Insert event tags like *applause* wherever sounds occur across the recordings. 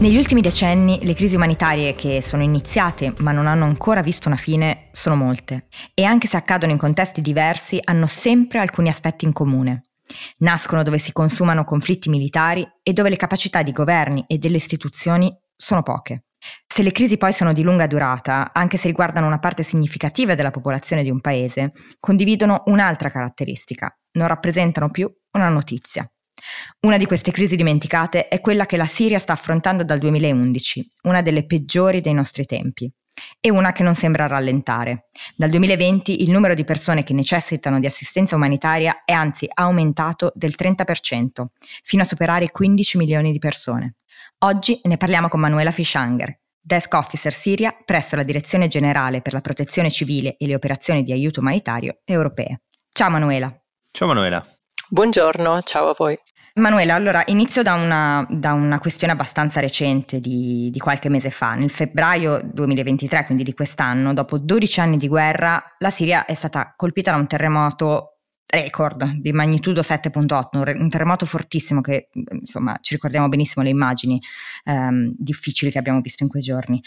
Negli ultimi decenni le crisi umanitarie che sono iniziate ma non hanno ancora visto una fine sono molte e anche se accadono in contesti diversi hanno sempre alcuni aspetti in comune. Nascono dove si consumano conflitti militari e dove le capacità di governi e delle istituzioni sono poche. Se le crisi poi sono di lunga durata, anche se riguardano una parte significativa della popolazione di un paese, condividono un'altra caratteristica, non rappresentano più una notizia. Una di queste crisi dimenticate è quella che la Siria sta affrontando dal 2011, una delle peggiori dei nostri tempi. E una che non sembra rallentare. Dal 2020 il numero di persone che necessitano di assistenza umanitaria è anzi aumentato del 30%, fino a superare i 15 milioni di persone. Oggi ne parliamo con Manuela Fischanger, Desk Officer Siria presso la Direzione Generale per la Protezione Civile e le Operazioni di Aiuto Umanitario europee. Ciao Manuela. Ciao Manuela. Buongiorno, ciao a voi. Manuela, allora inizio da una, da una questione abbastanza recente di, di, qualche mese fa. Nel febbraio 2023, quindi di quest'anno, dopo 12 anni di guerra, la Siria è stata colpita da un terremoto record di magnitudo 7.8, un, terremoto fortissimo che insomma ci ricordiamo benissimo le immagini ehm, difficili che abbiamo visto in quei giorni.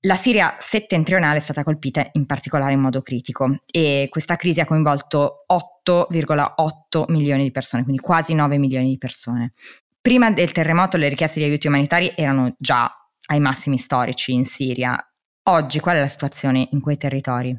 La Siria settentrionale è stata colpita in particolare in modo critico e questa crisi ha coinvolto 8,8 milioni di persone, quindi quasi 9 milioni di persone. Prima del terremoto le richieste di aiuti umanitari erano già ai massimi storici in Siria. Oggi qual è la situazione in quei territori?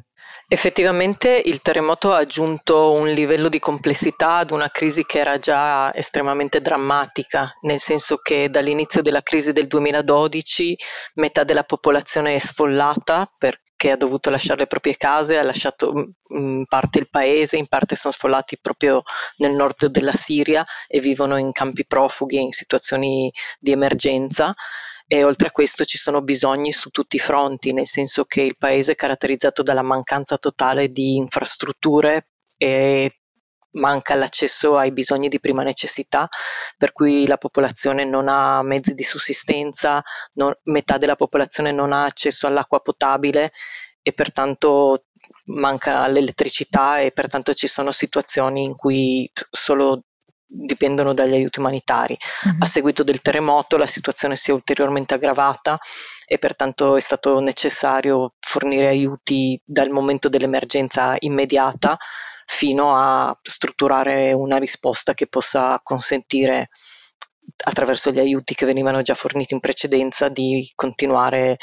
Effettivamente il terremoto ha aggiunto un livello di complessità ad una crisi che era già estremamente drammatica, nel senso che dall'inizio della crisi del 2012 metà della popolazione è sfollata perché ha dovuto lasciare le proprie case, ha lasciato mm, in parte il paese, in parte sono sfollati proprio nel nord della Siria e vivono in campi profughi in situazioni di emergenza e oltre a questo ci sono bisogni su tutti i fronti, nel senso che il paese è caratterizzato dalla mancanza totale di infrastrutture e manca l'accesso ai bisogni di prima necessità, per cui la popolazione non ha mezzi di sussistenza, non, metà della popolazione non ha accesso all'acqua potabile e pertanto manca l'elettricità e pertanto ci sono situazioni in cui solo dipendono dagli aiuti umanitari. Uh-huh. A seguito del terremoto la situazione si è ulteriormente aggravata e pertanto è stato necessario fornire aiuti dal momento dell'emergenza immediata fino a strutturare una risposta che possa consentire attraverso gli aiuti che venivano già forniti in precedenza di continuare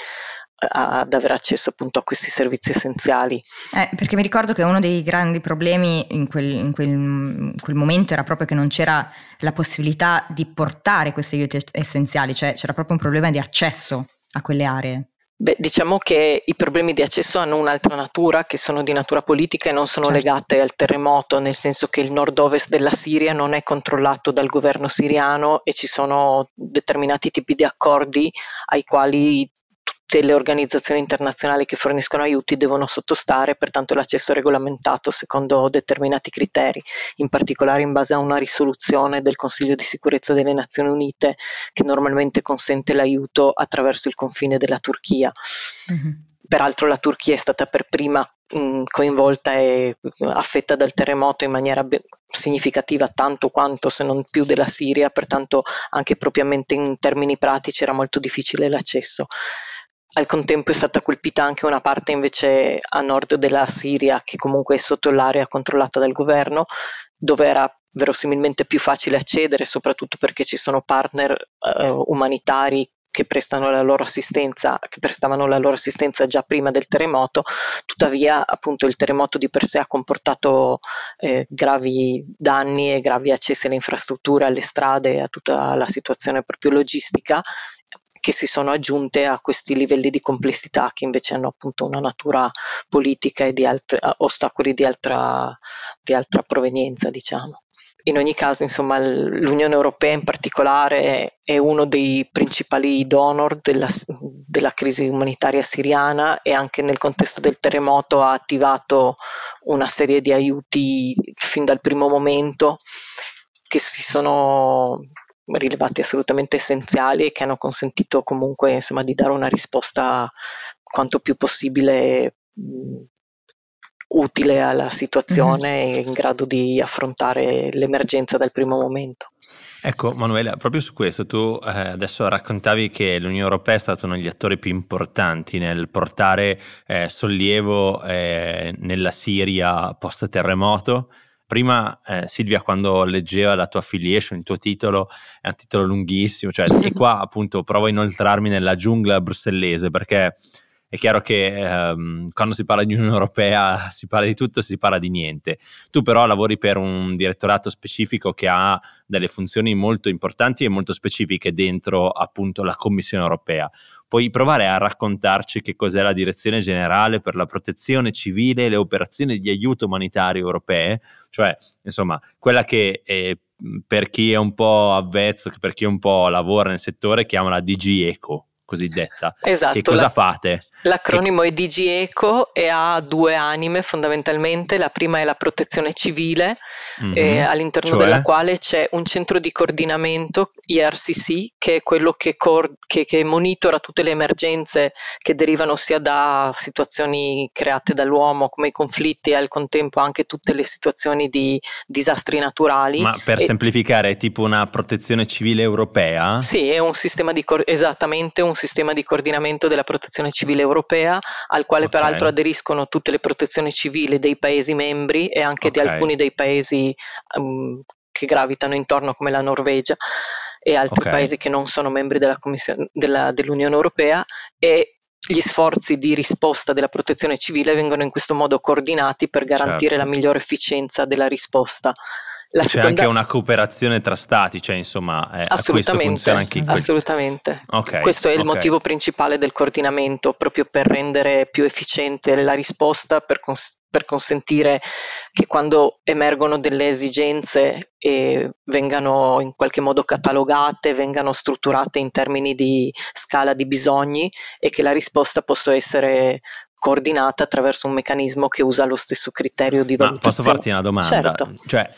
ad avere accesso appunto a questi servizi essenziali. Eh, perché mi ricordo che uno dei grandi problemi in quel, in, quel, in quel, momento era proprio che non c'era la possibilità di portare questi aiuti essenziali, cioè c'era proprio un problema di accesso a quelle aree. Beh, diciamo che i problemi di accesso hanno un'altra natura, che sono di natura politica e non sono certo. legate al terremoto, nel senso che il nord-ovest della Siria non è controllato dal governo siriano e ci sono determinati tipi di accordi ai quali tutte le organizzazioni internazionali che forniscono aiuti devono sottostare, pertanto l'accesso è regolamentato secondo determinati criteri, in particolare in base a una risoluzione del Consiglio di sicurezza delle Nazioni Unite che normalmente consente l'aiuto attraverso il confine della Turchia. Mm-hmm. Peraltro la Turchia è stata per prima mh, mm, coinvolta e affetta dal terremoto in maniera be- significativa tanto quanto se non più della Siria, pertanto anche propriamente in termini pratici era molto difficile l'accesso. Al contempo è stata colpita anche una parte invece a nord della Siria, che comunque è sotto l'area controllata dal governo, dove era verosimilmente più facile accedere, soprattutto perché ci sono partner eh, umanitari che la che prestavano la loro assistenza già prima del terremoto, tuttavia appunto il terremoto di per sé ha comportato eh, gravi danni e gravi accessi alle infrastrutture, alle strade, a tutta la situazione proprio logistica che si sono aggiunte a questi livelli di complessità che invece hanno appunto una natura politica e di altri ostacoli di altra, di altra provenienza, diciamo. In ogni caso, insomma, l'Unione Europea in particolare è uno dei principali donor della, della, crisi umanitaria siriana e anche nel contesto del terremoto ha attivato una serie di aiuti fin dal primo momento che si sono rilevati assolutamente essenziali e che hanno consentito comunque insomma, di dare una risposta quanto più possibile utile alla situazione mm-hmm. e in grado di affrontare l'emergenza dal primo momento. Ecco, Manuela, proprio su questo, tu eh, adesso raccontavi che l'Unione Europea è stato uno degli attori più importanti nel portare eh, sollievo eh, nella Siria post terremoto. Prima eh, Silvia, quando leggeva la tua affiliation, il tuo titolo, è un titolo lunghissimo, cioè, e qua *laughs* appunto provo a inoltrarmi nella giungla brussellese perché è chiaro che ehm, quando si parla di Unione Europea *laughs* si parla di tutto, si parla di niente. Tu però lavori per un direttorato specifico che ha delle funzioni molto importanti e molto specifiche dentro appunto la Commissione Europea. Puoi provare a raccontarci che cos'è la Direzione Generale per la Protezione Civile e le operazioni di aiuto umanitario europee, cioè insomma quella che è, per chi è un po' avvezzo, per chi un po' lavora nel settore, chiama la DG ECO cosiddetta. Esatto. Che cosa la, fate? L'acronimo che... è DG ECO e ha due anime fondamentalmente. La prima è la protezione civile, mm-hmm. eh, all'interno cioè? della quale c'è un centro di coordinamento, IRCC, che è quello che, cor- che, che monitora tutte le emergenze che derivano sia da situazioni create dall'uomo come i conflitti e al contempo anche tutte le situazioni di disastri naturali. Ma per e... semplificare è tipo una protezione civile europea? Sì, è un sistema di co- esattamente un sistema di coordinamento della protezione civile europea, al quale okay. peraltro aderiscono tutte le protezioni civili dei Paesi membri e anche okay. di alcuni dei Paesi um, che gravitano intorno come la Norvegia e altri okay. paesi che non sono membri della della, dell'Unione Europea e gli sforzi di risposta della protezione civile vengono in questo modo coordinati per garantire certo. la migliore efficienza della risposta. C'è seconda... anche una cooperazione tra stati, cioè insomma, eh, questo funziona anche in quel... Assolutamente. Okay, questo è il okay. motivo principale del coordinamento, proprio per rendere più efficiente la risposta, per, cons- per consentire che quando emergono delle esigenze e vengano in qualche modo catalogate, vengano strutturate in termini di scala di bisogni e che la risposta possa essere coordinata attraverso un meccanismo che usa lo stesso criterio di valutazione. Ma posso farti una domanda? Certo. Cioè,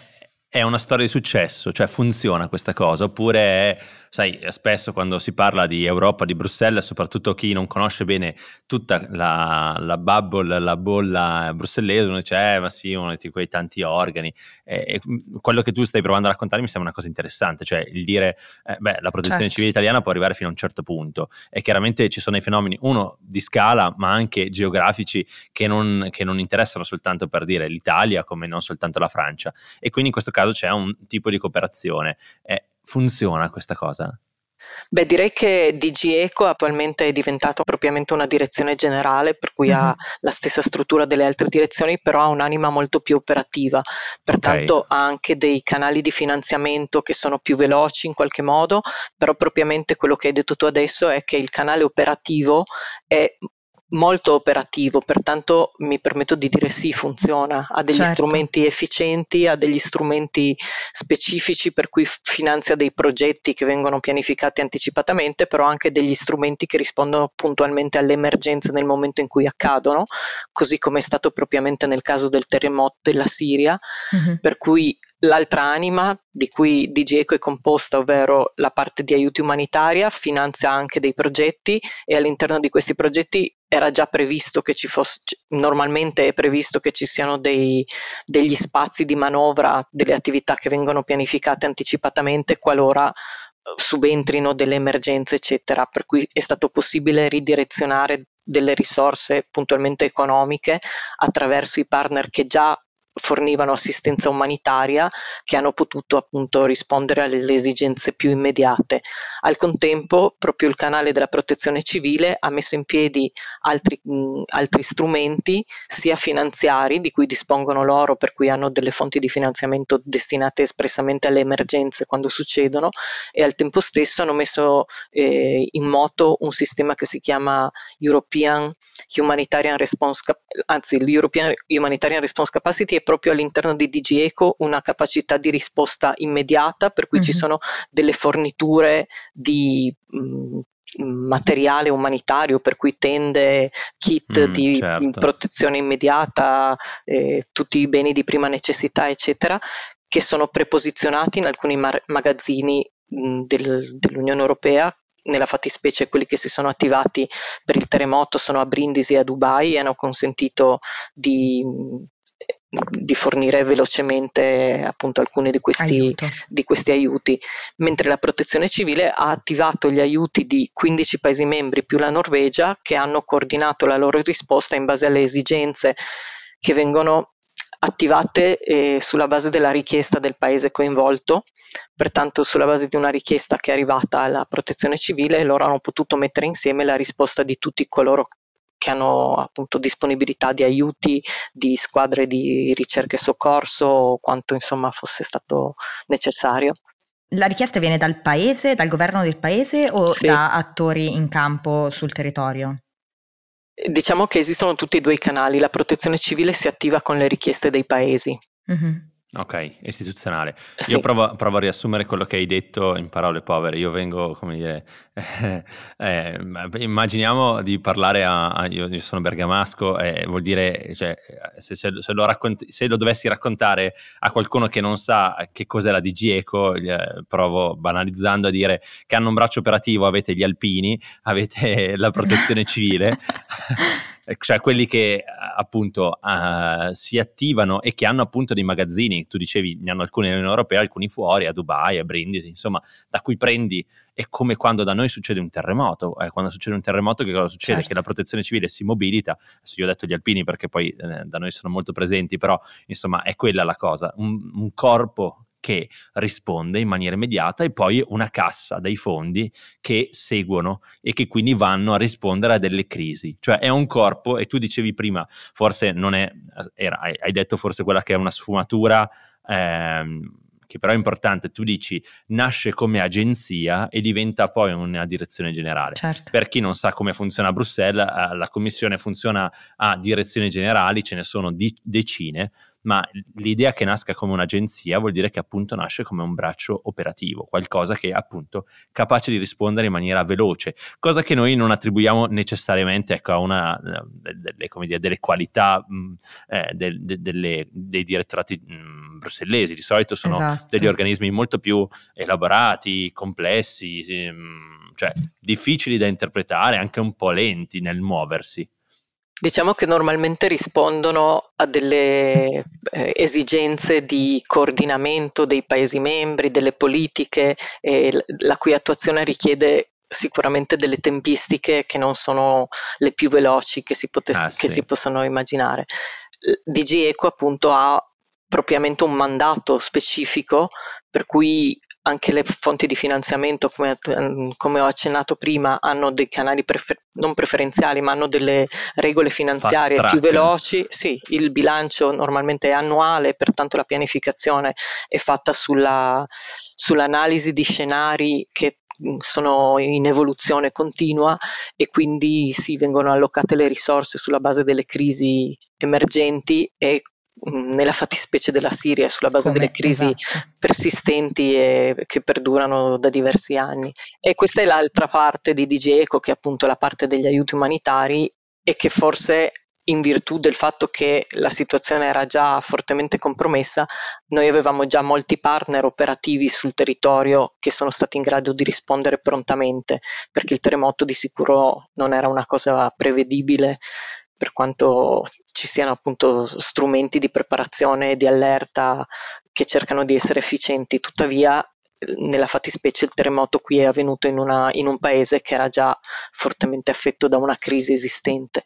è una storia di successo, cioè funziona questa cosa, oppure è sai, spesso quando si parla di Europa, di Bruxelles, soprattutto chi non conosce bene tutta la, la bubble, la bolla brussellese, uno dice, eh, ma sì, uno di quei tanti organi. E, e, quello che tu stai provando a raccontare mi sembra una cosa interessante, cioè il dire, eh, beh, la protezione certo. civile italiana può arrivare fino a un certo punto e chiaramente ci sono i fenomeni, uno di scala, ma anche geografici che non, che non interessano soltanto per dire l'Italia come non soltanto la Francia. E quindi in questo caso c'è un tipo di cooperazione. Eh, funziona questa cosa? Beh, direi che DG Eco attualmente è diventato propriamente una direzione generale, per cui mm-hmm. ha la stessa struttura delle altre direzioni, però ha un'anima molto più operativa. Pertanto okay. ha anche dei canali di finanziamento che sono più veloci in qualche modo, però propriamente quello che hai detto tu adesso è che il canale operativo è molto operativo, pertanto mi permetto di dire sì, funziona, ha degli certo. strumenti efficienti, ha degli strumenti specifici per cui finanzia dei progetti che vengono pianificati anticipatamente, però anche degli strumenti che rispondono puntualmente alle emergenze nel momento in cui accadono, così come è stato propriamente nel caso del terremoto della Siria, mm-hmm. per cui l'altra anima di cui DGECO è composta, ovvero la parte di aiuti umanitaria, finanzia anche dei progetti e all'interno di questi progetti era già previsto che ci fosse, normalmente è previsto che ci siano dei, degli spazi di manovra, delle attività che vengono pianificate anticipatamente qualora eh, subentrino delle emergenze, eccetera, per cui è stato possibile ridirezionare delle risorse puntualmente economiche attraverso i partner che già fornivano assistenza umanitaria che hanno potuto appunto rispondere alle esigenze più immediate. Al contempo, proprio il canale della protezione civile ha messo in piedi altri, mh, altri strumenti, sia finanziari, di cui dispongono loro, per cui hanno delle fonti di finanziamento destinate espressamente alle emergenze quando succedono, e al tempo stesso hanno messo eh, in moto un sistema che si chiama European Humanitarian Response, anzi l'European Humanitarian Response Capacity proprio all'interno di DG Eco una capacità di risposta immediata, per cui mm-hmm. ci mhm. sono delle forniture di mh, materiale umanitario, per cui tende, kit mm, di certo. protezione immediata, eh, tutti i beni di prima necessità, eccetera, che sono preposizionati in alcuni mar- magazzini mh, del, dell'Unione Europea nella fattispecie quelli che si sono attivati per il terremoto sono a Brindisi e a Dubai e hanno consentito di di fornire velocemente appunto alcuni di questi, di questi, aiuti, mentre la protezione civile ha attivato gli aiuti di 15 Paesi membri più la Norvegia che hanno coordinato la loro risposta in base alle esigenze che vengono attivate eh, sulla base della richiesta del paese coinvolto, pertanto sulla base di una richiesta che è arrivata alla protezione civile loro hanno potuto mettere insieme la risposta di tutti coloro che hanno appunto disponibilità di aiuti, di squadre di ricerca e soccorso, quanto insomma fosse stato necessario. La richiesta viene dal paese, dal governo del paese o sì. da attori in campo sul territorio? Diciamo che esistono tutti e due i canali, la protezione civile si attiva con le richieste dei paesi. Mm-hmm. Ok, istituzionale. Sì. Io provo, provo, a riassumere quello che hai detto in parole povere. Io vengo, come dire, *laughs* eh, eh, immaginiamo di parlare a, a io, io, sono bergamasco, eh, vuol dire, cioè, se, se, se, lo raccont- se, lo dovessi raccontare a qualcuno che non sa che cos'è la DG Eco, provo banalizzando a dire che hanno un braccio operativo, avete gli alpini, avete la protezione civile. *laughs* cioè quelli che appunto uh, si attivano e che hanno appunto dei magazzini, tu dicevi ne hanno alcuni nell'Unione Europea, alcuni fuori, a Dubai, a Brindisi, insomma, da cui prendi è come quando da noi succede un terremoto, eh, quando succede un terremoto che cosa succede? Certo. Che la protezione civile si mobilita, io ho detto gli alpini perché poi eh, da noi sono molto presenti, però insomma è quella la cosa, un, un corpo che risponde in maniera immediata e poi una cassa dei fondi che seguono e che quindi vanno a rispondere a delle crisi. Cioè è un corpo, e tu dicevi prima, forse non è, era, hai detto forse quella che è una sfumatura. Ehm, che però è importante, tu dici nasce come agenzia e diventa poi una direzione generale. Certo. Per chi non sa come funziona Bruxelles, eh, la commissione funziona a direzioni generali, ce ne sono di- decine, ma l'idea che nasca come un'agenzia vuol dire che appunto nasce come un braccio operativo, qualcosa che è appunto capace di rispondere in maniera veloce, cosa che noi non attribuiamo necessariamente ecco, a una delle, dire, delle qualità mh, eh, del, de, delle, dei direttorati mh, brussellesi, di solito sono esatto. degli organismi molto più elaborati, complessi, mh, cioè difficili da interpretare, anche un po' lenti nel muoversi. Diciamo che normalmente rispondono a delle eh, esigenze di coordinamento dei Paesi membri, delle politiche, eh, la cui attuazione richiede sicuramente delle tempistiche che non sono le più veloci che si, potesse, ah, sì. che si possano immaginare. DG Eco appunto ha propriamente un mandato specifico per cui anche le fonti di finanziamento, come, come, ho accennato prima, hanno dei canali prefer- non preferenziali, ma hanno delle regole finanziarie più veloci. Sì, il bilancio normalmente è annuale, pertanto la pianificazione è fatta sulla, sull'analisi di scenari che sono in evoluzione continua e quindi si vengono allocate le risorse sulla base delle crisi emergenti e nella fattispecie della Siria sulla base Come, delle crisi esatto. persistenti e che perdurano da diversi anni. E questa è l'altra parte di DG Eco, che è appunto la parte degli aiuti umanitari e che forse in virtù del fatto che la situazione era già fortemente compromessa, noi avevamo già molti partner operativi sul territorio che sono stati in grado di rispondere prontamente, perché il terremoto di sicuro non era una cosa prevedibile per quanto ci siano appunto strumenti di preparazione e di allerta che cercano di essere efficienti, tuttavia nella fattispecie il terremoto qui è avvenuto in, una, in un paese che era già fortemente affetto da una crisi esistente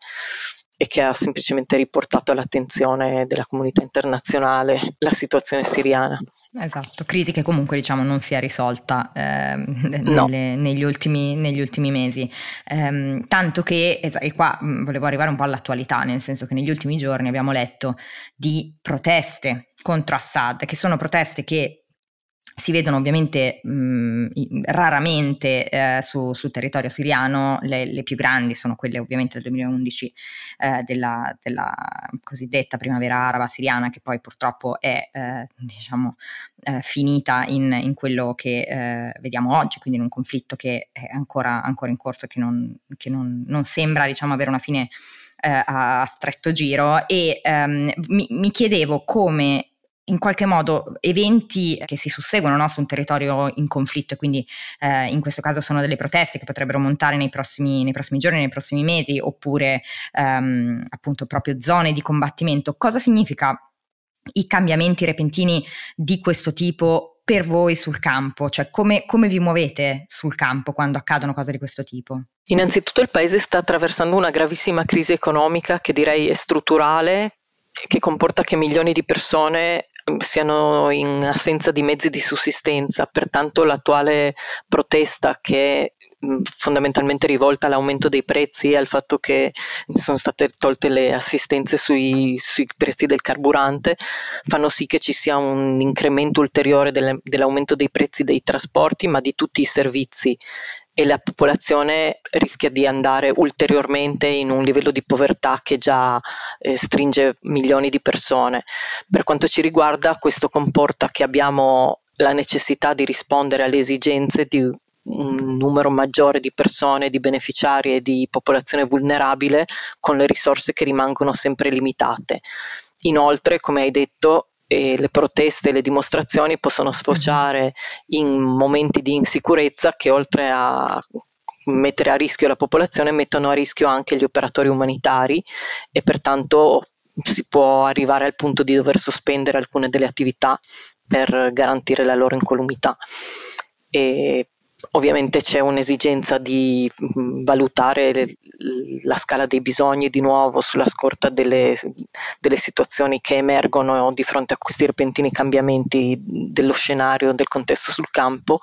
e che ha semplicemente riportato all'attenzione della comunità internazionale la situazione siriana. Esatto, crisi che comunque diciamo non si è risolta eh, no. nelle, negli, ultimi, negli, ultimi, mesi, eh, tanto che, e qua volevo arrivare un po' all'attualità, nel senso che negli ultimi giorni abbiamo letto di proteste contro Assad, che sono proteste che si vedono ovviamente mh, raramente eh, su, sul territorio siriano, le, le, più grandi sono quelle ovviamente del 2011 eh, della, della, cosiddetta primavera araba siriana che poi purtroppo è eh, diciamo, eh, finita in, in, quello che eh, vediamo oggi, quindi in un conflitto che è ancora, ancora in corso e che non, che non, non sembra diciamo, avere una fine eh, a stretto giro. E ehm, mi, mi chiedevo come in qualche modo eventi che si susseguono no, su un territorio in conflitto, quindi eh, in questo caso sono delle proteste che potrebbero montare nei prossimi, nei prossimi giorni, nei prossimi mesi, oppure ehm, appunto proprio zone di combattimento. Cosa significa i cambiamenti repentini di questo tipo per voi sul campo? Cioè come, come vi muovete sul campo quando accadono cose di questo tipo? Innanzitutto il Paese sta attraversando una gravissima crisi economica che direi è strutturale, che comporta che milioni di persone siano in assenza di mezzi di sussistenza, pertanto l'attuale protesta che è fondamentalmente rivolta all'aumento dei prezzi e al fatto che sono state tolte le assistenze sui, sui prezzi del carburante, fanno sì che ci sia un incremento ulteriore delle, dell'aumento dei prezzi dei trasporti, ma di tutti i servizi e la popolazione rischia di andare ulteriormente in un livello di povertà che già eh, stringe milioni di persone. Per quanto ci riguarda, questo comporta che abbiamo la necessità di rispondere alle esigenze di un numero maggiore di persone, di beneficiari e di popolazione vulnerabile con le risorse che rimangono sempre limitate. Inoltre, come hai detto, e le proteste e le dimostrazioni possono sfociare in momenti di insicurezza che oltre a mettere a rischio la popolazione mettono a rischio anche gli operatori umanitari e pertanto si può arrivare al punto di dover sospendere alcune delle attività per garantire la loro incolumità. E Ovviamente c'è un'esigenza di mm, valutare le, la scala dei bisogni di nuovo sulla scorta delle, delle, situazioni che emergono di fronte a questi repentini cambiamenti dello scenario, del contesto sul campo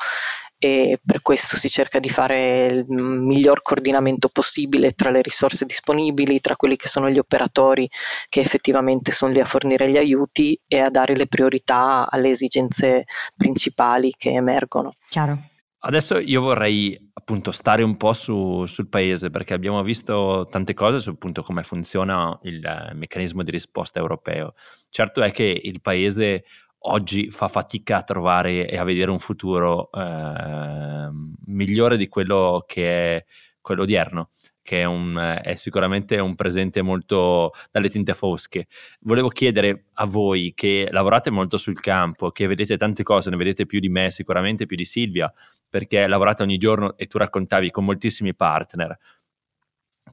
e per questo si cerca di fare il miglior coordinamento possibile tra le risorse disponibili, tra quelli che sono gli operatori che effettivamente sono lì a fornire gli aiuti e a dare le priorità alle esigenze principali che emergono. Chiaro. Adesso io vorrei appunto stare un po' su, sul paese perché abbiamo visto tante cose su appunto come funziona il eh, meccanismo di risposta europeo. Certo è che il paese oggi fa fatica a trovare e a vedere un futuro eh, migliore di quello che è quello odierno che è, un, è, sicuramente un presente molto dalle tinte fosche. Volevo chiedere a voi che lavorate molto sul campo, che vedete tante cose, ne vedete più di me, sicuramente più di Silvia, perché lavorate ogni giorno e tu raccontavi con moltissimi partner.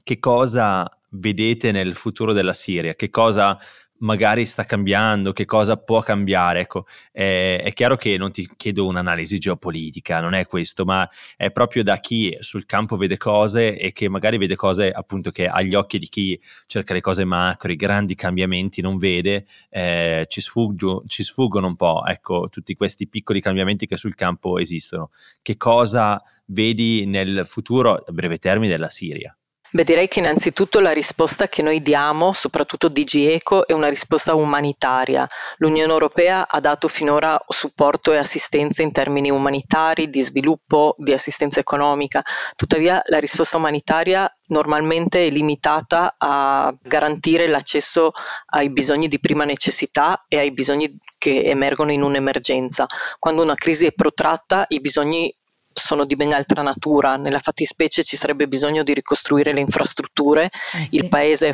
Che cosa vedete nel futuro della Siria? Che cosa magari sta cambiando, che cosa può cambiare. Ecco, è, è, chiaro che non ti chiedo un'analisi geopolitica, non è questo, ma è proprio da chi sul campo vede cose e che magari vede cose appunto che agli occhi di chi cerca le cose macro, i grandi cambiamenti non vede, eh, ci, sfuggo, ci sfuggono un po', ecco, tutti questi piccoli cambiamenti che sul campo esistono. Che cosa vedi nel futuro a breve termine della Siria? Beh, direi che innanzitutto la risposta che noi diamo, soprattutto di GIECO, è una risposta umanitaria. L'Unione Europea ha dato finora supporto e assistenza in termini umanitari, di sviluppo, di assistenza economica. Tuttavia la risposta umanitaria normalmente è limitata a garantire l'accesso ai bisogni di prima necessità e ai bisogni che emergono in un'emergenza. Quando una crisi è protratta, i bisogni sono di ben altra natura, nella fattispecie ci sarebbe bisogno di ricostruire le infrastrutture, eh sì. il paese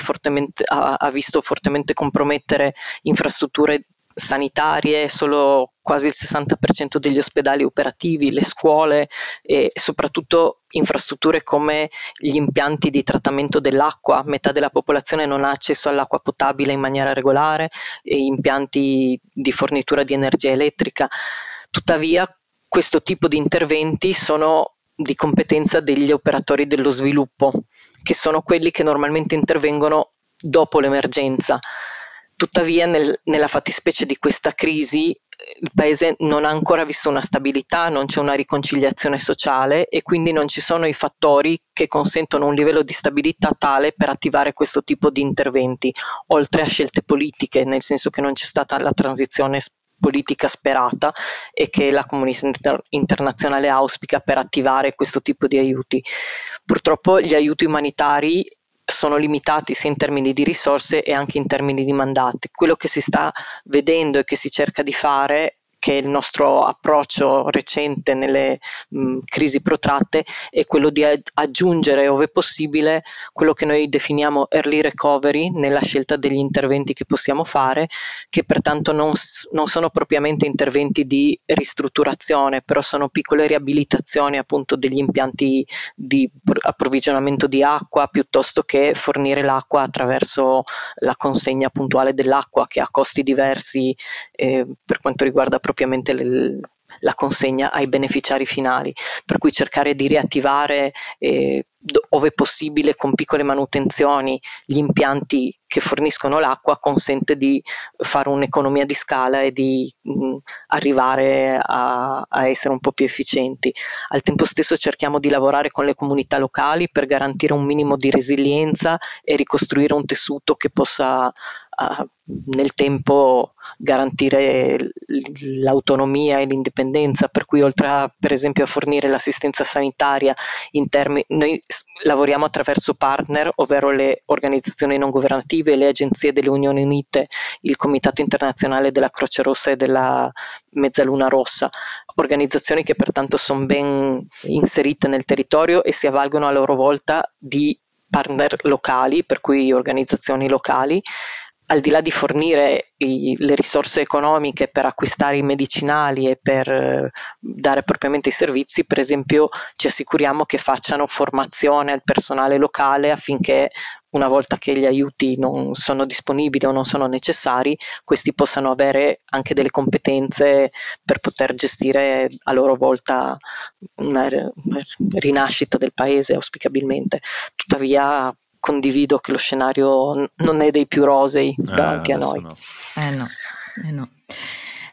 ha, ha, visto fortemente compromettere infrastrutture sanitarie, solo quasi il 60% degli ospedali operativi, le scuole e soprattutto infrastrutture come gli impianti di trattamento dell'acqua, metà della popolazione non ha accesso all'acqua potabile in maniera regolare, e impianti di fornitura di energia elettrica. Tuttavia questo tipo di interventi sono di competenza degli operatori dello sviluppo, che sono quelli che normalmente intervengono dopo l'emergenza. Tuttavia nel, nella fattispecie di questa crisi il paese non ha ancora visto una stabilità, non c'è una riconciliazione sociale e quindi non ci sono i fattori che consentono un livello di stabilità tale per attivare questo tipo di interventi, oltre a scelte politiche, nel senso che non c'è stata la transizione politica sperata e che la comunità inter- internazionale auspica per attivare questo tipo di aiuti. Purtroppo gli aiuti umanitari sono limitati sia in termini di risorse e anche in termini di mandati. Quello che si sta vedendo e che si cerca di fare che il nostro approccio recente nelle mh, crisi protratte, è quello di aggiungere, ove possibile, quello che noi definiamo early recovery nella scelta degli interventi che possiamo fare, che pertanto non, non sono propriamente interventi di ristrutturazione, però sono piccole riabilitazioni appunto degli impianti di approvvigionamento di acqua, piuttosto che fornire l'acqua attraverso la consegna puntuale dell'acqua che ha costi diversi eh, per quanto riguarda propriamente le, la consegna ai beneficiari finali, per cui cercare di riattivare eh, ove possibile con piccole manutenzioni gli impianti che forniscono l'acqua consente di fare un'economia di scala e di mh, arrivare a, a, essere un po' più efficienti. Al tempo stesso cerchiamo di lavorare con le comunità locali per garantire un minimo di resilienza e ricostruire un tessuto che possa nel tempo garantire l'autonomia e l'indipendenza, per cui oltre a per esempio a fornire l'assistenza sanitaria in termini, noi lavoriamo attraverso partner, ovvero le organizzazioni non governative, le agenzie delle Unioni Unite, il Comitato Internazionale della Croce Rossa e della Mezzaluna Rossa, organizzazioni che pertanto sono ben inserite nel territorio e si avvalgono a loro volta di partner locali, per cui organizzazioni locali, al di là di fornire i, le risorse economiche per acquistare i medicinali e per eh, dare propriamente i servizi, per esempio ci assicuriamo che facciano formazione al personale locale affinché una volta che gli aiuti non sono disponibili o non sono necessari, questi possano avere anche delle competenze per poter gestire a loro volta una rinascita del paese auspicabilmente. Tuttavia condivido che lo scenario non è dei più rosei eh, davanti a noi. No. Eh no, eh no.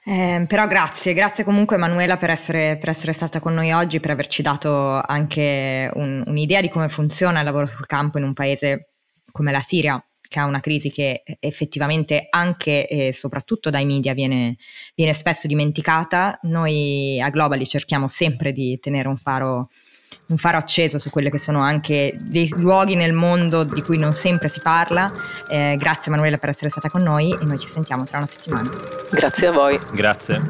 Eh, però grazie, grazie comunque Emanuela per essere, per essere, stata con noi oggi, per averci dato anche un, un'idea di come funziona il lavoro sul campo in un paese come la Siria, che ha una crisi che effettivamente anche e soprattutto dai media viene, viene spesso dimenticata. Noi a Globally cerchiamo sempre di tenere un faro un faro acceso su quelli che sono anche dei luoghi nel mondo di cui non sempre si parla. Eh, grazie Emanuela per essere stata con noi e noi ci sentiamo tra una settimana. Grazie a voi. Grazie.